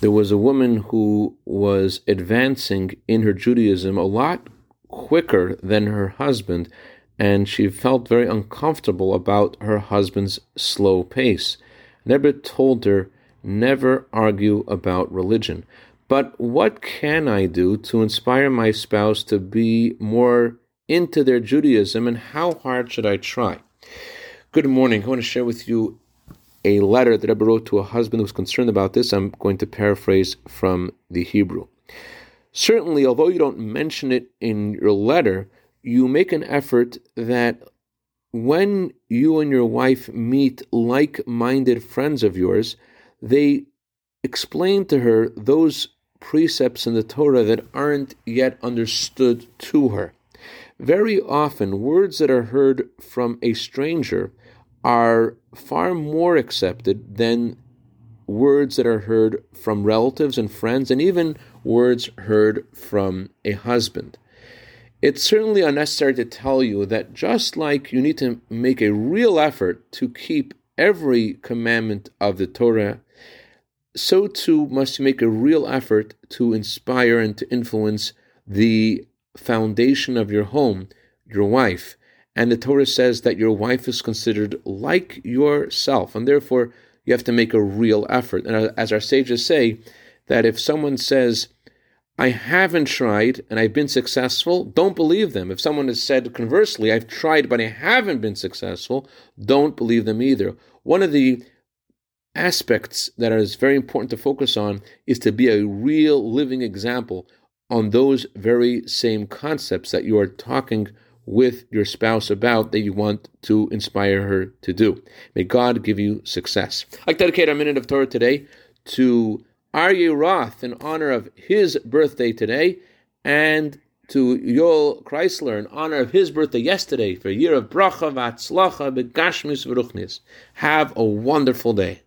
there was a woman who was advancing in her Judaism a lot quicker than her husband, and she felt very uncomfortable about her husband's slow pace. Rebbe told her, never argue about religion. But what can I do to inspire my spouse to be more into their Judaism, and how hard should I try? Good morning. I want to share with you a letter that Rebbe wrote to a husband who was concerned about this. I'm going to paraphrase from the Hebrew. Certainly, although you don't mention it in your letter, you make an effort that when you and your wife meet like minded friends of yours, they explain to her those precepts in the Torah that aren't yet understood to her. Very often, words that are heard from a stranger are far more accepted than words that are heard from relatives and friends, and even words heard from a husband. It's certainly unnecessary to tell you that just like you need to make a real effort to keep every commandment of the Torah, so too must you make a real effort to inspire and to influence the foundation of your home, your wife. And the Torah says that your wife is considered like yourself, and therefore you have to make a real effort. And uh, as our sages say, that if someone says, I haven't tried and I've been successful, don't believe them. If someone has said conversely, I've tried but I haven't been successful, don't believe them either. One of the aspects that is very important to focus on is to be a real living example on those very same concepts that you are talking with your spouse about that you want to inspire her to do. May God give you success. Like dedicate our minute of Torah today to Aryeh Roth in honor of his birthday today and to Yoel Chrysler in honor of his birthday yesterday for a year of bracha v'atzlacha begashmis v'ruchnis. Have a wonderful day.